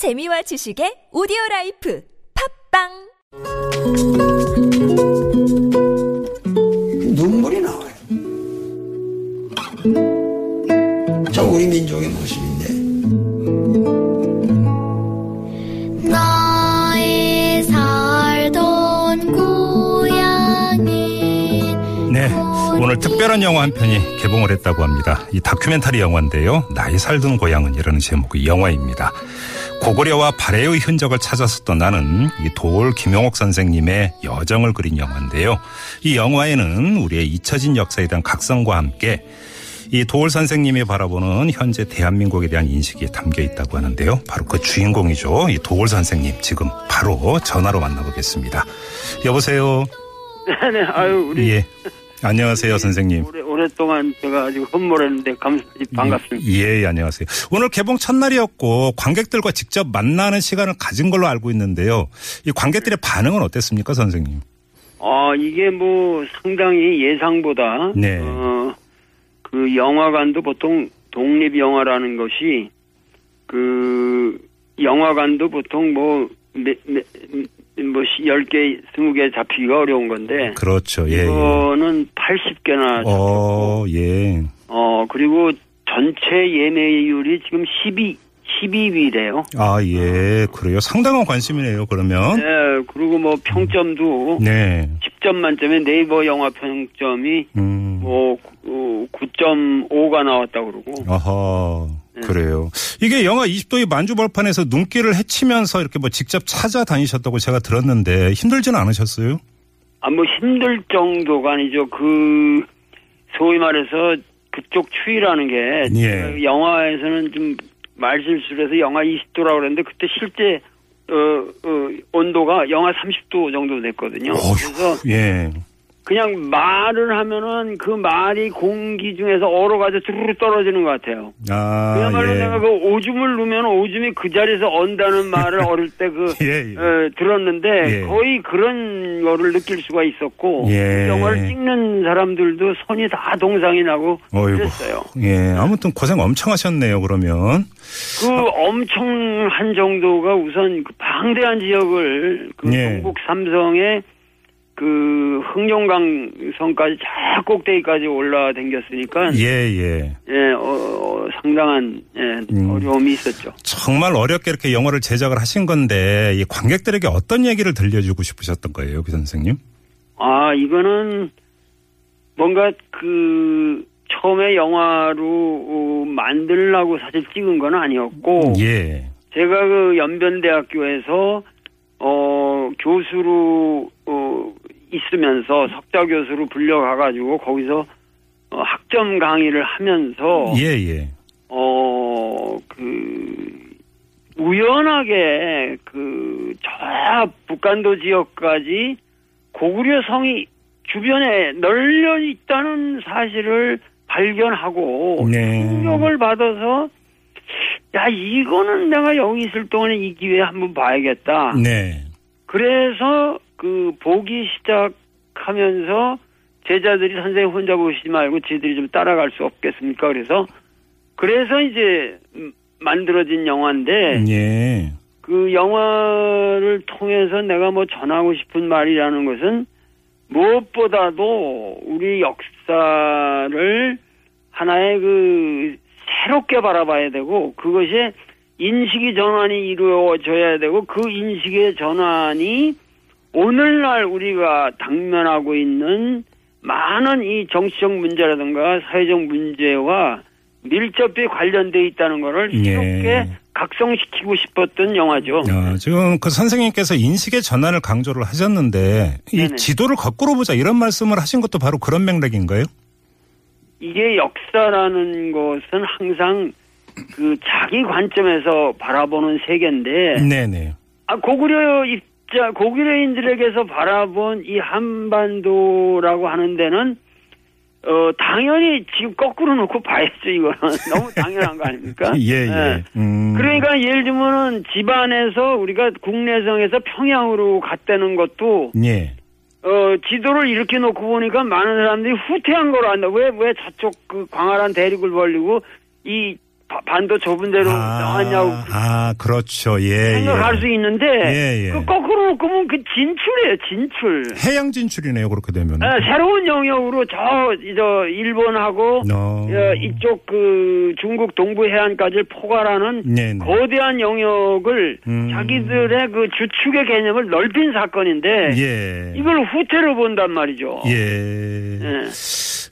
재미와 지식의 오디오 라이프 팟빵 눈물이 나와요. 저 우리 민족의 모습인데 나의 살던 고향이 네, 오늘 특별한 영화 한 편이 개봉을 했다고 합니다. 이 다큐멘터리 영화인데요. 나의 살던 고향은 이라는 제목의 영화입니다. 고구려와 발해의 흔적을 찾았었던 나는 이 도올 김용옥 선생님의 여정을 그린 영화인데요. 이 영화에는 우리의 잊혀진 역사에 대한 각성과 함께 이 도올 선생님이 바라보는 현재 대한민국에 대한 인식이 담겨 있다고 하는데요. 바로 그 주인공이죠. 이 도올 선생님 지금 바로 전화로 만나보겠습니다. 여보세요. 네, 아유, 우리 예. 안녕하세요, 선생님. 오래, 오랫동안 제가 아주 흠모했는데 감사, 반갑습니다. 예, 예, 안녕하세요. 오늘 개봉 첫날이었고 관객들과 직접 만나는 시간을 가진 걸로 알고 있는데요. 이 관객들의 반응은 어땠습니까, 선생님? 아, 이게 뭐 상당히 예상보다, 네. 어, 그 영화관도 보통 독립 영화라는 것이 그 영화관도 보통 뭐, 뭐, 10개, 20개 잡히기가 어려운 건데, 그렇죠. 예. 예. 이거는 80개나 어, 예. 어, 그리고 전체 예매율이 지금 12, 12위래요. 아, 예. 그래요. 상당한 관심이네요, 그러면. 네, 그리고 뭐 평점도 네. 10점 만점에 네이버 영화 평점이 음. 뭐 9.5가 나왔다 그러고. 아하. 네. 그래요. 이게 영화 20도의 만주벌판에서 눈길을 헤치면서 이렇게 뭐 직접 찾아다니셨다고 제가 들었는데 힘들지는 않으셨어요? 아, 뭐 힘들 정도가 아니죠. 그 소위 말해서 그쪽 추위라는 게 예. 그 영화에서는 좀 말실수를 해서 영하 20도라고 그랬는데 그때 실제 어, 어, 온도가 영하 30도 정도 됐거든요. 그래서 어휴, 예. 그냥 말을 하면은 그 말이 공기 중에서 얼어가지고 주르르 떨어지는 것 같아요. 아, 그야말로 예. 내가 그 오줌을 누면 오줌이 그 자리에서 언다는 말을 어릴 때그 예, 예. 들었는데 예. 거의 그런 거를 느낄 수가 있었고 예. 그 영화를 찍는 사람들도 손이 다 동상이 나고 어이구. 그랬어요. 예. 아무튼 고생 엄청 하셨네요, 그러면. 그 엄청한 정도가 우선 그 방대한 지역을 그 예. 경북 삼성의 그 흥룡강 성까지 저 꼭대기까지 올라댕겼으니까 예, 예. 예, 어, 어, 상당한 예, 음. 어려움이 있었죠. 정말 어렵게 이렇게 영화를 제작을 하신 건데 이 관객들에게 어떤 얘기를 들려주고 싶으셨던 거예요, 그 선생님? 아, 이거는 뭔가 그 처음에 영화로 어, 만들려고 사실 찍은 건 아니었고 예. 제가 그 연변대학교에서 어 교수로 어 있으면서 석좌 교수로 불려가 가지고 거기서 어, 학점 강의를 하면서 예, 예. 어그 우연하게 그 저 북간도 지역까지 고구려 성이 주변에 널려 있다는 사실을 발견하고 네. 충격을 받아서 야 이거는 내가 여기 있을 동안에 이 기회에 한번 봐야겠다. 네. 그래서 그 보기 시작하면서 제자들이 선생님 혼자 보시지 말고 지들이 좀 따라갈 수 없겠습니까? 그래서 그래서 이제 음, 만들어진 영화인데 예. 그 영화를 통해서 내가 뭐 전하고 싶은 말이라는 것은 무엇보다도 우리 역사를 하나의 그 새롭게 바라봐야 되고 그것이 인식이 전환이 이루어져야 되고 그 인식의 전환이 오늘날 우리가 당면하고 있는 많은 이 정치적 문제라든가 사회적 문제와 밀접히 관련돼 있다는 것을 예. 새롭게 각성시키고 싶었던 영화죠. 어, 지금 그 선생님께서 인식의 전환을 강조를 하셨는데 이 네네. 지도를 거꾸로 보자 이런 말씀을 하신 것도 바로 그런 맥락인가요? 이게 역사라는 것은 항상 그 자기 관점에서 바라보는 세계인데 네네. 아 고구려 입 자 고구려인들에게서 바라본 이 한반도라고 하는 데는 어 당연히 지금 거꾸로 놓고 봐야죠 이거는 너무 당연한 거 아닙니까? 예, 예. 음. 그러니까 예를 들면은 집안에서 우리가 국내성에서 평양으로 갔다는 것도 예. 어, 지도를 이렇게 놓고 보니까 많은 사람들이 후퇴한 걸 안다. 왜, 왜 저쪽 그 광활한 대륙을 벌리고 이 바- 반도 좁은 데로 나왔냐고 아, 그렇죠. 예. 생각할 예. 수 있는데 예, 예. 그 거꾸로 보면 그 진출이에요 진출. 해양 진출이네요. 그렇게 되면. 아, 새로운 영역으로 저, 저 일본하고 어. 어, 이쪽 그 중국 동부 해안까지를 포괄하는 네 네. 거대한 영역을 음. 자기들의 그 주축의 개념을 넓힌 사건인데 예. 이걸 후퇴로 본단 말이죠. 예. 예.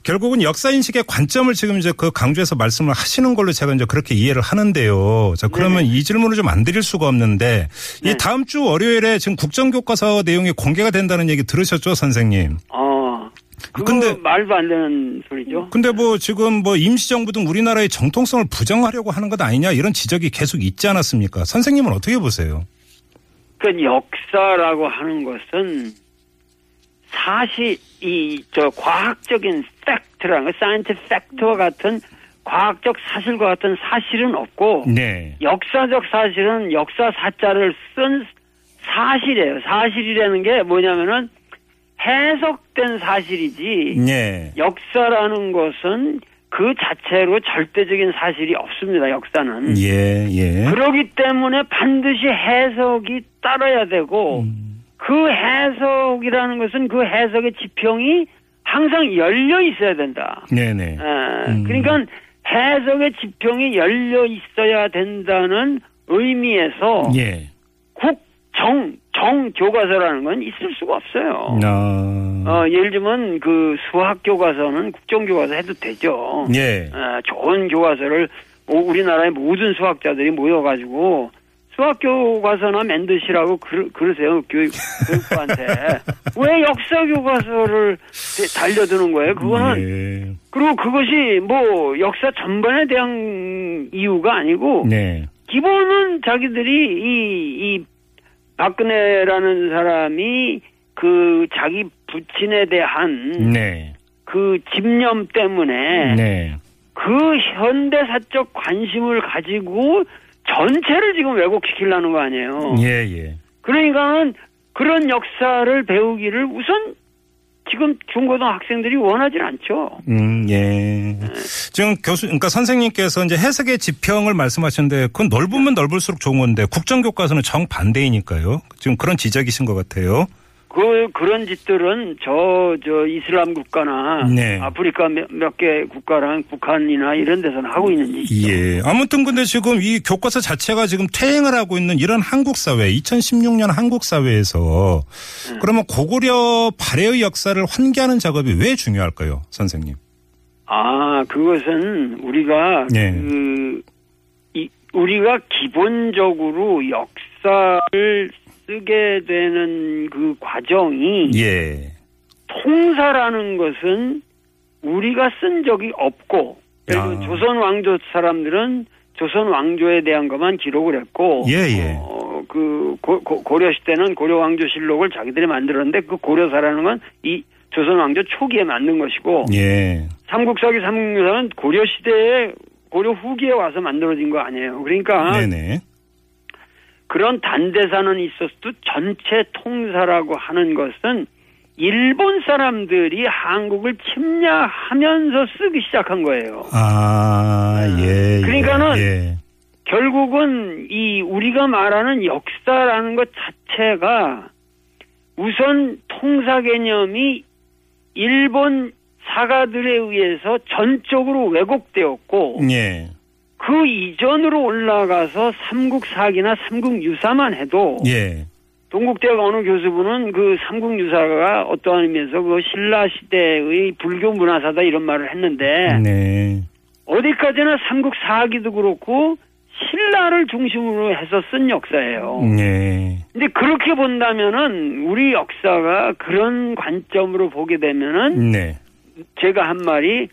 결국은 역사 인식의 관점을 지금 이제 그 강조해서 말씀을 하시는 걸로 제가 이제 그렇게 이해를 하는데요. 자, 그러면 이 질문을 좀 안 드릴 수가 없는데 이 네. 다음 주 월요일에 지금 국정교과서 내용이 공개가 된다는 얘기 들으셨죠, 선생님? 어. 근데- 말도 안 되는 소리죠. 근데 뭐 지금 뭐 임시정부 등 우리나라의 정통성을 부정하려고 하는 것 아니냐 이런 지적이 계속 있지 않았습니까? 선생님은 어떻게 보세요? 그 역사라고 하는 것은 사실 이 저 과학적인 팩트라는 거, scientific fact와 같은 과학적 사실과 같은 사실은 없고 네. 역사적 사실은 역사 사자를 쓴 사실이에요. 사실이라는 게 뭐냐면은 해석된 사실이지 네. 역사라는 것은 그 자체로 절대적인 사실이 없습니다. 역사는. 예, 예. 그러기 때문에 반드시 해석이 따라야 되고 음. 그 해석이라는 것은 그 해석의 지평이 항상 열려 있어야 된다. 네네. 에, 음. 그러니까 해석의 지평이 열려 있어야 된다는 의미에서 예. 국정 정 교과서라는 건 있을 수가 없어요. 아. 어, 예를 들면 그 수학 교과서는 국정 교과서 해도 되죠. 예. 어, 좋은 교과서를 오- 우리나라의 모든 수학자들이 모여가지고 수학 교 과서나 만드시라고 그러, 그러세요 교육 교육부한테 왜 역사 교과서를 대- 달려드는 거예요? 그거는 예. 그리고 그것이 뭐 역사 전반에 대한 이유가 아니고 네. 기본은 자기들이 이, 이 박근혜라는 사람이 그 자기 부친에 대한 네. 그 집념 때문에 네. 그 현대사적 관심을 가지고 전체를 지금 왜곡시키려는 거 아니에요. 예, 예. 그러니까는 그런 역사를 배우기를 우선 지금 중고등학생들이 원하지 않죠. 음, 예. 지금 교수, 그러니까 선생님께서 이제 해석의 지평을 말씀하셨는데 그건 넓으면 넓을수록 좋은 건데 국정교과서는 정반대이니까요. 지금 그런 지적이신 것 같아요. 그 그런 짓들은 저 저 이슬람 국가나 네. 아프리카 몇 개 국가랑 북한이나 이런 데서는 하고 있는 짓이죠. 예. 아무튼 근데 지금 이 교과서 자체가 지금 퇴행을 하고 있는 이런 한국 사회, 2016년 한국 사회에서 그러면 고구려 발해의 역사를 환기하는 작업이 왜 중요할까요, 선생님? 아, 그것은 우리가 예. 그 이, 우리가 기본적으로 역사를 쓰게 되는 그 과정이 예. 통사라는 것은 우리가 쓴 적이 없고 그리고 아. 조선 왕조 사람들은 조선 왕조에 대한 것만 기록을 했고 예, 예. 어, 그 고, 고, 고 려 시대는 고려 왕조 실록을 자기들이 만들었는데 그 고려사라는 건 이 조선 왕조 초기에 만든 것이고 예. 삼국사기 삼국유사는 고려 시대에 고려 후기에 와서 만들어진 거 아니에요. 그러니까 네네. 그런 단대사는 있었어도 전체 통사라고 하는 것은 일본 사람들이 한국을 침략하면서 쓰기 시작한 거예요. 아, 예. 예, 그러니까는 예. 결국은 이 우리가 말하는 역사라는 것 자체가 우선 통사 개념이 일본 사가들에 의해서 전적으로 왜곡되었고 예. 그 이전으로 올라가서 삼국사기나 삼국유사만 해도 예. 동국대학 어느 교수분은 그 삼국유사가 어떠한 의미에서 그 신라 시대의 불교 문화사다 이런 말을 했는데 네. 어디까지나 삼국사기도 그렇고 신라를 중심으로 해서 쓴 역사예요. 네. 근데 그렇게 본다면은 우리 역사가 그런 관점으로 보게 되면은 네. 제가 한 말이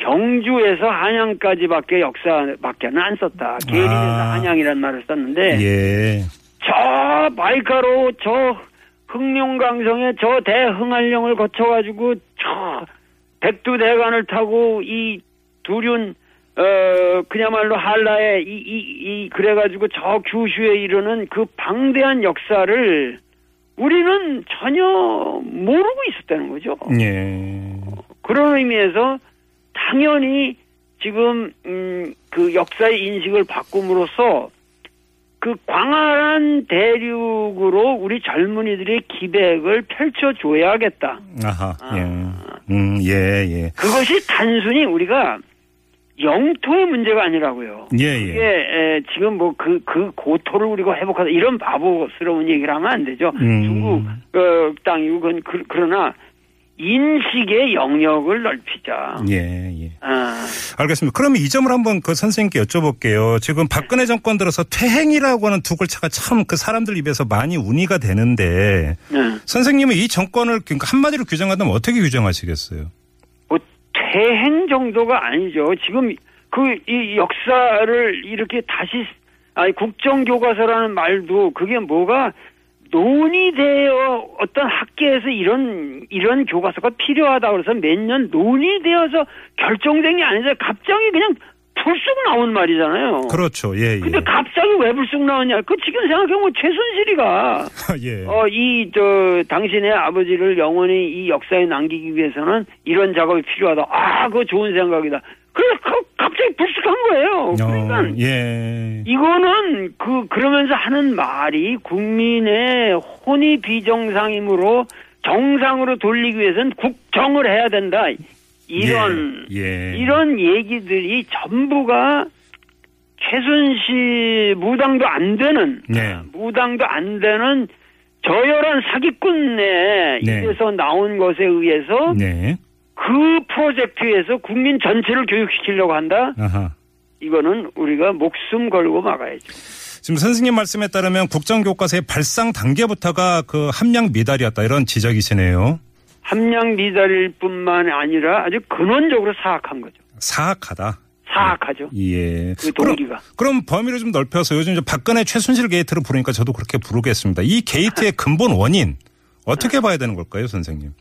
경주에서 한양까지밖에 역사밖에는 안 썼다. 계림에서 아. 한양이란 말을 썼는데 예. 저 바이카로 저 흥룡강성에 저 대흥한령을 거쳐가지고 저 백두대간을 타고 이 두륜 어 그야말로 한라에 이 이 이 그래가지고 저 규슈에 이르는 그 방대한 역사를 우리는 전혀 모르고 있었다는 거죠. 예. 그런 의미에서 당연히 지금 음, 그 역사의 인식을 바꿈으로써 그 광활한 대륙으로 우리 젊은이들의 기백을 펼쳐줘야겠다. 아하. 예. 음, 예, 예. 그것이 단순히 우리가 영토의 문제가 아니라고요. 예, 이게 예. 에, 지금 뭐 그 그 고토를 우리가 회복하다 이런 바보스러운 얘기를 하면 안 되죠. 음. 중국 어, 땅이고 그건 그, 그러나 인식의 영역을 넓히자. 예, 예. 아, 알겠습니다. 그러면 이 점을 한번 그 선생님께 여쭤볼게요. 지금 박근혜 정권 들어서 퇴행이라고 하는 두 글자가 참 그 사람들 입에서 많이 운이가 되는데 네. 선생님은 이 정권을 그러니까 한마디로 규정한다면 어떻게 규정하시겠어요? 뭐 퇴행 정도가 아니죠. 지금 그 이 역사를 이렇게 다시 아니 국정교과서라는 말도 그게 뭐가 논의되어 어떤 학계에서 이런 이런 교과서가 필요하다 그래서 몇 년 논의되어서 결정된 게 아니라 갑자기 그냥 불쑥 나온 말이잖아요. 그렇죠. 예, 예. 근데 갑자기 왜 불쑥 나오냐? 그 지금 생각해보면 최순실이가 예. 어, 이, 저, 당신의 아버지를 영원히 이 역사에 남기기 위해서는 이런 작업이 필요하다. 아, 그거 좋은 생각이다. 그래서 그- 갑자기 불쑥한 거예요. 그러니까 어, 예. 이거는 그, 그러면서 하는 말이 국민의 혼이 비정상이므로 정상으로 돌리기 위해서는 국정을 해야 된다. 이런, 예. 예. 이런 얘기들이 전부가 최순실 무당도 안 되는 네. 무당도 안 되는 저열한 사기꾼의 네. 입에서 나온 것에 의해서 네. 그 프로젝트에서 국민 전체를 교육시키려고 한다. 아하. 이거는 우리가 목숨 걸고 막아야죠. 지금 선생님 말씀에 따르면 국정교과서의 발상 단계부터가 그 함량 미달이었다 이런 지적이시네요. 함량 미달일 뿐만 아니라 아주 근원적으로 사악한 거죠. 사악하다. 사악하죠. 예. 그 동기가. 그럼, 그럼 범위를 좀 넓혀서 요즘 이제 박근혜 최순실 게이트를 부르니까 저도 그렇게 부르겠습니다. 이 게이트의 근본 원인 어떻게 봐야 되는 걸까요, 선생님?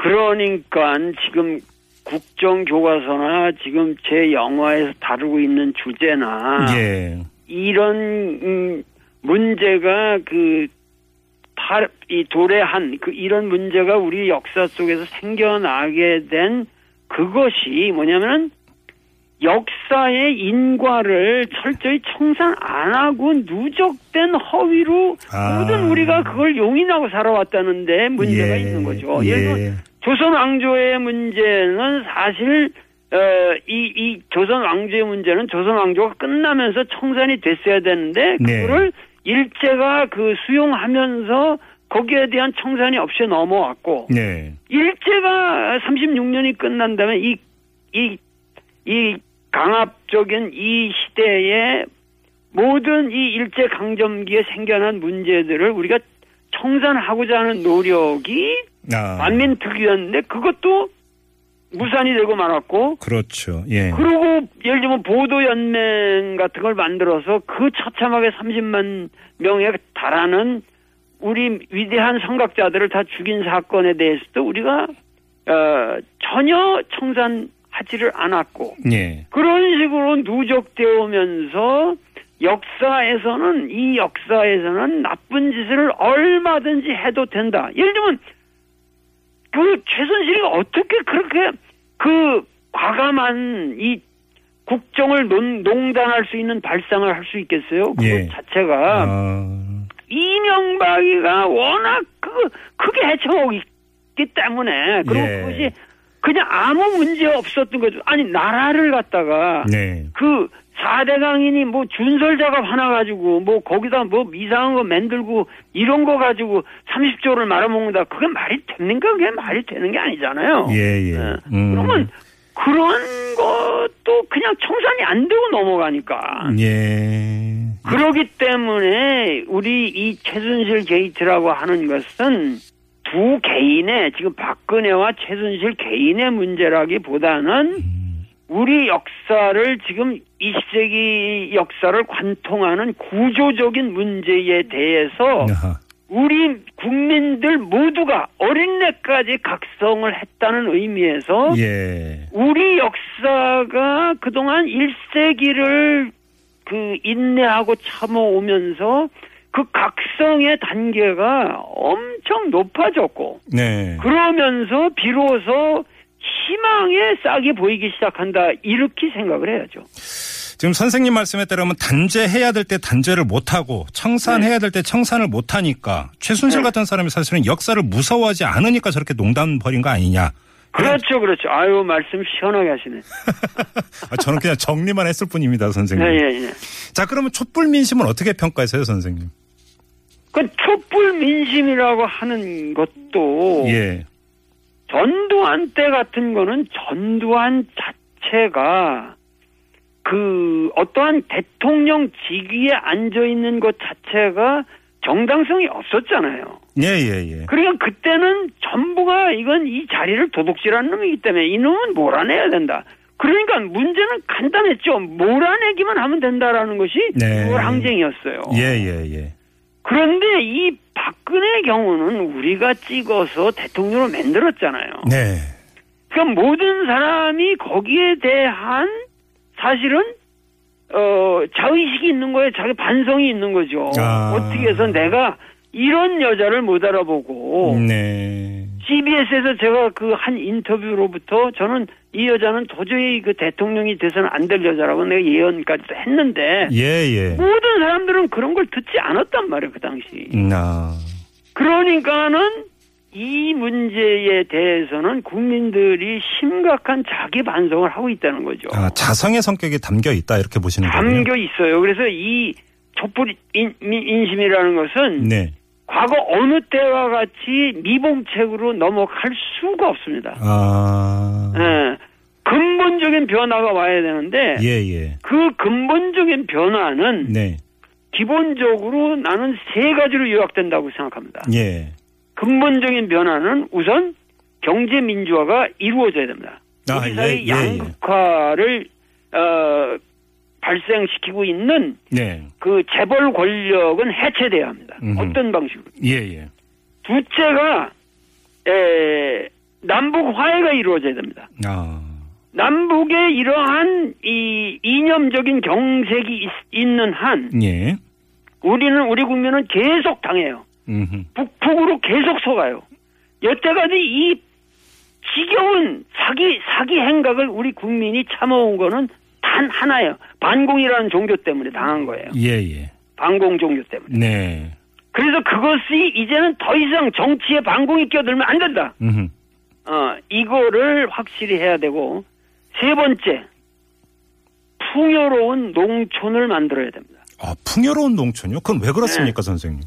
그러니까 지금 국정교과서나 지금 제 영화에서 다루고 있는 주제나 예. 이런 음, 문제가 그 파- 이 도래한 그 이런 문제가 우리 역사 속에서 생겨나게 된 그것이 뭐냐면 역사의 인과를 철저히 청산 안 하고 누적된 허위로 아. 모든 우리가 그걸 용인하고 살아왔다는데 문제가 예. 있는 거죠. 예를 들면 예. 조선 왕조의 문제는 사실 어, 이, 이 조선 왕조의 문제는 조선 왕조가 끝나면서 청산이 됐어야 되는데 네. 그거를 일제가 그 수용하면서 거기에 대한 청산이 없이 넘어왔고 네. 일제가 36년이 끝난 다음에 이, 이, 이 강압적인 이 시대에 모든 이 일제 강점기에 생겨난 문제들을 우리가 청산하고자 하는 노력이 아. 만민 특위였는데 그것도 무산이 되고 말았고 그렇죠. 예. 그리고 예를 들면 보도연맹 같은 걸 만들어서 그 처참하게 30만 명에 달하는 우리 위대한 성각자들을 다 죽인 사건에 대해서도 우리가 어, 전혀 청산하지를 않았고 예. 그런 식으로 누적되어 오면서 역사에서는 이 역사에서는 나쁜 짓을 얼마든지 해도 된다. 예를 들면 그 최순실이 어떻게 그렇게 그 과감한 이 국정을 논, 농단할 수 있는 발상을 할 수 있겠어요? 그것 예. 자체가 아. 이명박이가 워낙 그 크게 헤쳐오고 있기 때문에 그리고 예. 그것이 그냥 아무 문제 없었던 거죠. 아니 나라를 갖다가 네. 그 4대 강인이 뭐 준설 작업 하나 가지고 뭐 거기다 뭐 이상한 거 만들고 이런 거 가지고 30조를 말아먹는다. 그게 말이 됩니까? 그게 말이 되는 게 아니잖아요. 예, 예. 예. 음. 그러면 그런 것도 그냥 청산이 안 되고 넘어가니까. 예. 그러기 때문에 우리 이 최순실 게이트라고 하는 것은 두 개인의 지금 박근혜와 최순실 개인의 문제라기보다는 우리 역사를 지금 20세기 역사를 관통하는 구조적인 문제에 대해서. 우리 국민들 모두가 어린애까지 각성을 했다는 의미에서 예. 우리 역사가 그동안 1세기를 그 인내하고 참아오면서 그 각성의 단계가 엄청 높아졌고 네. 그러면서 비로소 희망의 싹이 보이기 시작한다 이렇게 생각을 해야죠. 지금 선생님 말씀에 따르면 단죄해야 될 때 단죄를 못하고 청산해야 될 때 청산을 못하니까 최순실 네. 같은 사람이 사실은 역사를 무서워하지 않으니까 저렇게 농담 벌인 거 아니냐. 그렇죠, 그렇죠. 아유 말씀 시원하게 하시네. 아, 저는 그냥 정리만 했을 뿐입니다, 선생님. 예, 예, 예. 자, 그러면 촛불 민심은 어떻게 평가하세요, 선생님? 그 촛불 민심이라고 하는 것도 예. 전두환 때 같은 거는 전두환 자체가 그 어떠한 대통령 직위에 앉아 있는 것 자체가 정당성이 없었잖아요. 예, 예, 예. 그러니까 그때는 전부가 이건 이 자리를 도둑질하는 놈이기 때문에 이 놈은 몰아내야 된다. 그러니까 문제는 간단했죠. 몰아내기만 하면 된다라는 것이 네. 항쟁이었어요. 예, 예, 예. 그런데 이 박근혜 경우는 우리가 찍어서 대통령으로 만들었잖아요. 네. 그러니까 모든 사람이 거기에 대한 사실은 어 자의식이 있는 거예요. 자기 반성이 있는 거죠. 아. 어떻게 해서 내가 이런 여자를 못 알아보고 네. CBS에서 제가 그 한 인터뷰로부터 저는 이 여자는 도저히 그 대통령이 돼서는 안 될 여자라고 내가 예언까지도 했는데 예, 예. 모든 사람들은 그런 걸 듣지 않았단 말이에요 그 당시. 나. 그러니까는 이 문제에 대해서는 국민들이 심각한 자기 반성을 하고 있다는 거죠. 아, 자성의 성격이 담겨 있다 이렇게 보시는 거군요. 담겨 있어요. 그래서 이 촛불 인, 민- 인심이라는 것은 네. 과거 어느 때와 같이 미봉책으로 넘어갈 수가 없습니다. 아. 예. 근본적인 변화가 와야 되는데 예, 예. 그 근본적인 변화는 네. 기본적으로 나는 세 가지로 요약된다고 생각합니다. 예. 근본적인 변화는 우선 경제 민주화가 이루어져야 됩니다. 아, 우리 사회 예, 예, 예. 양극화를 어, 발생시키고 있는 네. 그 재벌 권력은 해체돼야 합니다. 음흠. 어떤 방식으로? 예, 예. 둘째가 에, 남북 화해가 이루어져야 됩니다. 아. 남북의 이러한 이 이념적인 경색이 있, 있는 한 예. 우리는 우리 국민은 계속 당해요. 음흠. 북북으로 계속 속아요. 여태까지 이 지겨운 사기 사기 행각을 우리 국민이 참아온 거는 단 하나예요. 반공이라는 종교 때문에 당한 거예요. 예, 예. 반공 종교 때문에. 네. 그래서 그것이 이제는 더 이상 정치에 반공이 끼어들면 안 된다. 음흠. 어, 이거를 확실히 해야 되고 세 번째 풍요로운 농촌을 만들어야 됩니다. 아, 풍요로운 농촌이요? 그건 왜 네. 그렇습니까, 선생님?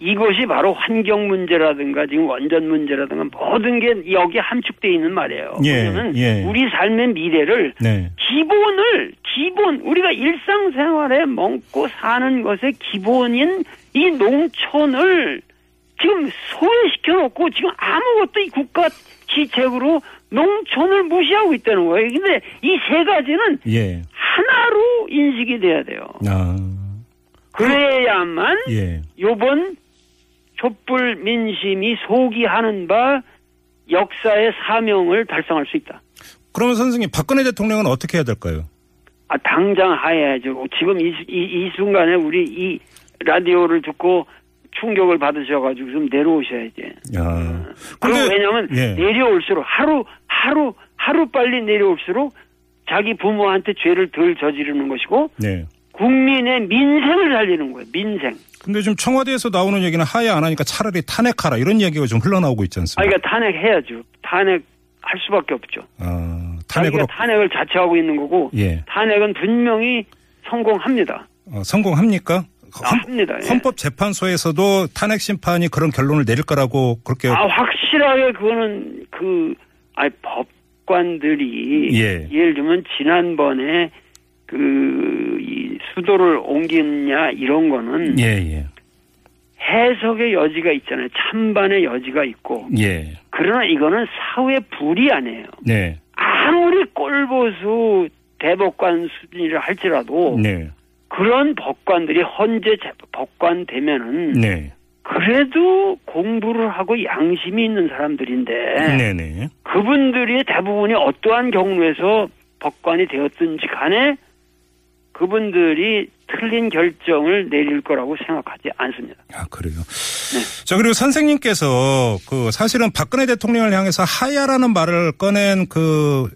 이것이 바로 환경 문제라든가 지금 원전 문제라든가 모든 게 여기 함축돼 있는 말이에요. 예, 그러면 예. 우리 삶의 미래를 네. 기본을 기본 우리가 일상생활에 먹고 사는 것의 기본인 이 농촌을 지금 소외시켜 놓고 지금 아무것도 이 국가 지책으로 농촌을 무시하고 있다는 거예요. 근데 이 세 가지는 예. 하나로 인식이 돼야 돼요. 아. 그래야만 예. 요번 촛불 민심이 소기하는 바 역사의 사명을 달성할 수 있다. 그러면 선생님, 박근혜 대통령은 어떻게 해야 될까요? 아, 당장 하야죠. 지금 이, 이, 이 순간에 우리 이 라디오를 듣고 충격을 받으셔가지고 좀 내려오셔야지. 야. 그리고 근데- 왜냐면 예. 내려올수록 하루, 하루, 하루 빨리 내려올수록 자기 부모한테 죄를 덜 저지르는 것이고 네. 국민의 민생을 살리는 거예요. 민생. 근데 지금 청와대에서 나오는 얘기는 하야 안 하니까 차라리 탄핵하라 이런 얘기가 좀 흘러나오고 있지 아, 않습니까? 그러니까 탄핵해야죠. 탄핵 할 수밖에 없죠. 아, 탄핵으로 탄핵을 자처하고 있는 거고 예. 탄핵은 분명히 성공합니다. 어, 성공합니까? 아, 합니다. 예. 헌법재판소에서도 탄핵 심판이 그런 결론을 내릴 거라고 그렇게 아 확실하게 그거는 그 아니 법관들이 예. 예를 들면 지난번에 그 이 수도를 옮기냐 이런 거는 예, 예. 해석의 여지가 있잖아요. 찬반의 여지가 있고 예. 그러나 이거는 사회 불이 아니에요. 네. 아무리 꼴보수 대법관 수준이라 할지라도 네. 그런 법관들이 헌재 재- 법관 되면은 네. 그래도 공부를 하고 양심이 있는 사람들인데 네, 네. 그분들이 대부분이 어떠한 경로에서 법관이 되었든지 간에 그분들이 틀린 결정을 내릴 거라고 생각하지 않습니다. 아, 그래요. 자, 그리고 선생님께서 그 사실은 박근혜 대통령을 향해서 하야라는 말을 꺼낸 그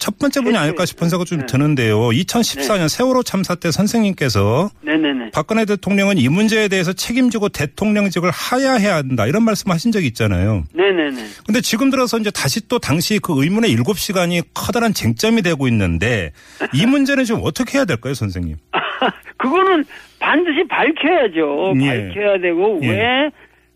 첫 번째 분이 아닐까 싶은 생각이 좀 네. 드는데요. 2014년 세월호 참사 때 선생님께서 네네네. 박근혜 대통령은 이 문제에 대해서 책임지고 대통령직을 하야해야 한다 이런 말씀 하신 적이 있잖아요. 네네네. 근데 지금 들어서 이제 다시 또 당시 그 의문의 7시간이 커다란 쟁점이 되고 있는데 이 문제는 지금 어떻게 해야 될까요, 선생님? 그거는 반드시 밝혀야죠. 예. 밝혀야 되고 예. 왜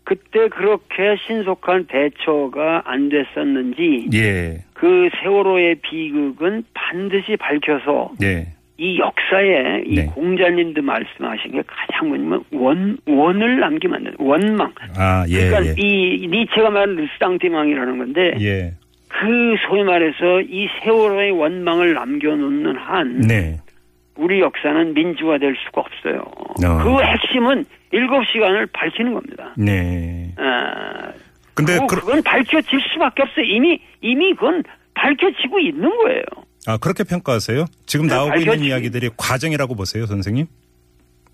그때 그렇게 신속한 대처가 안 됐었는지 예. 그 세월호의 비극은 반드시 밝혀서 예. 이 역사에 이 네. 공자님도 말씀하신 게 가장 뭐냐면 원 원을 남기면 안 돼요. 원망. 아, 예. 그러니까 예. 이 니체가 말하는 르스당티망이라는 건데 예. 그 소위 말해서 이 세월호의 원망을 남겨놓는 한 네. 우리 역사는 민주화될 수가 없어요. 어. 그 핵심은 일곱 시간을 밝히는 겁니다. 네. 아, 근데 그, 그, 그건 밝혀질 수밖에 없어요. 이미 이미 그건 밝혀지고 있는 거예요. 아, 그렇게 평가하세요? 지금 네, 나오고 있는 밝혀지- 이야기들이 과정이라고 보세요, 선생님?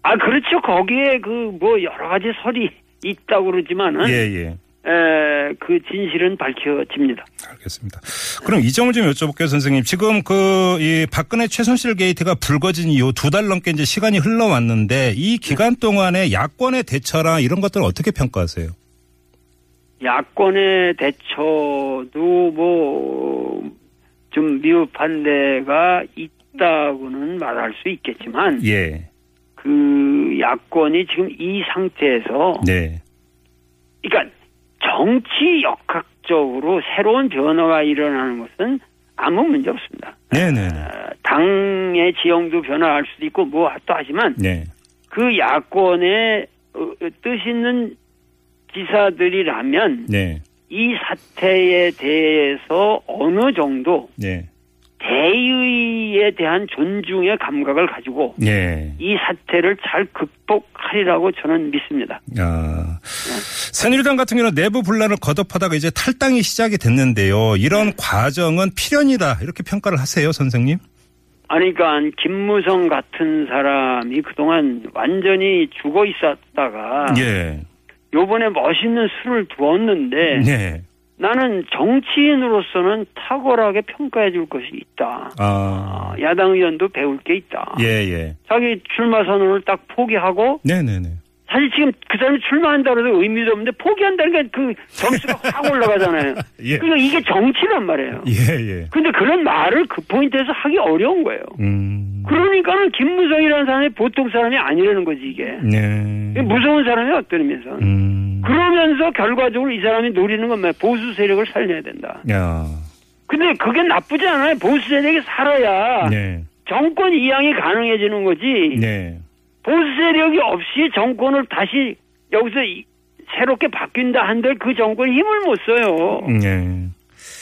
아 그렇죠. 거기에 그 뭐 여러 가지 설이 있다고 그러지만은 예, 예. 에, 그 진실은 밝혀집니다. 알겠습니다. 그럼 이 점을 좀 여쭤볼게요, 선생님. 지금 그, 이 박근혜 최순실 게이트가 불거진 이후 두 달 넘게 이제 시간이 흘러왔는데 이 기간 동안에 야권의 대처랑 이런 것들을 어떻게 평가하세요? 야권의 대처도 뭐 좀 미흡한 데가 있다고는 말할 수 있겠지만 예. 그 야권이 지금 이 상태에서 네. 그러니까 정치 역학적으로 새로운 변화가 일어나는 것은 아무 문제 없습니다. 네네. 어, 당의 지형도 변화할 수도 있고 뭐또 하지만 네. 그 야권의 어, 뜻 있는 지사들이라면 네. 이 사태에 대해서 어느 정도 네. 대 의에 대한 존중의 감각을 가지고 네. 이 사태를 잘 극복하리라고 저는 믿습니다. 아, 새누리당 같은 경우는 내부 분란을 거듭하다가 이제 탈당이 시작이 됐는데요. 이런 과정은 필연이다. 이렇게 평가를 하세요, 선생님? 아니, 그러니까 김무성 같은 사람이 그동안 완전히 죽어 있었다가 예. 요번에 멋있는 수를 두었는데 네. 나는 정치인으로서는 탁월하게 평가해 줄 것이 있다. 아. 아, 야당 의원도 배울 게 있다. 예, 예. 자기 출마 선언을 딱 포기하고 네네네. 사실 지금 그 사람이 출마한다고 해도 의미도 없는데 포기한다는 게그 점수가 확 올라가잖아요. 예. 그러니까 이게 정치란 말이에요. 예, 예. 근데 그런 말을 그 포인트에서 하기 어려운 거예요. 음. 그러니까는 김무성이라는 사람이 보통 사람이 아니라는 거지 이게. 네. 무서운 사람이 의미에서. 음. 그러면서 결과적으로 이 사람이 노리는 건 뭐야? 보수 세력을 살려야 된다. 야. 근데 그게 나쁘지 않아요. 보수 세력이 살아야 네. 정권 이양이 가능해지는 거지. 네. 보수 세력이 없이 정권을 다시 여기서 이- 새롭게 바뀐다 한들 그 정권이 힘을 못 써요. 네.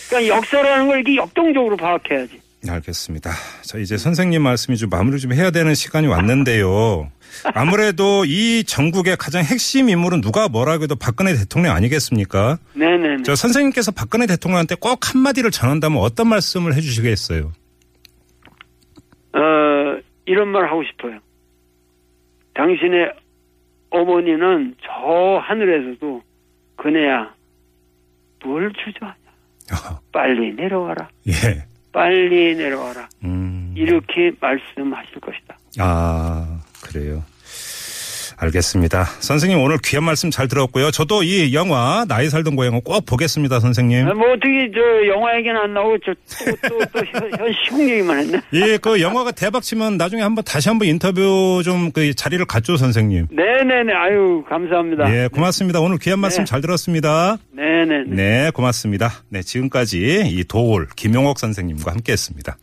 그러니까 역사라는 걸 이렇게 역동적으로 파악해야지. 알겠습니다. 자, 이제 선생님 말씀이 좀 마무리 좀 해야 되는 시간이 왔는데요. 아무래도 이 전국의 가장 핵심 인물은 누가 뭐라고 해도 박근혜 대통령 아니겠습니까? 네네네. 저 선생님께서 박근혜 대통령한테 꼭 한마디를 전한다면 어떤 말씀을 해주시겠어요? 어, 이런 말 하고 싶어요. 당신의 어머니는 저 하늘에서도 그네야 뭘 주저하냐. 빨리 내려와라. 예. 빨리 내려와라. 음. 이렇게 말씀하실 것이다. 아, 그래요. 알겠습니다. 선생님 오늘 귀한 말씀 잘 들었고요. 저도 이 영화 나이 살던 고향을 꼭 보겠습니다, 선생님. 아, 뭐 어떻게 저 영화 얘기는 안 나오고 저또또또 현 시국 얘기만 했네. 예, 그 영화가 대박 치면 나중에 한번 다시 한번 인터뷰 좀 그 자리를 갖죠, 선생님. 네 네 네. 아유 감사합니다. 예, 고맙습니다. 오늘 귀한 말씀 네. 잘 들었습니다. 네 네. 네, 고맙습니다. 네, 지금까지 이 도올 김용옥 선생님과 함께 했습니다.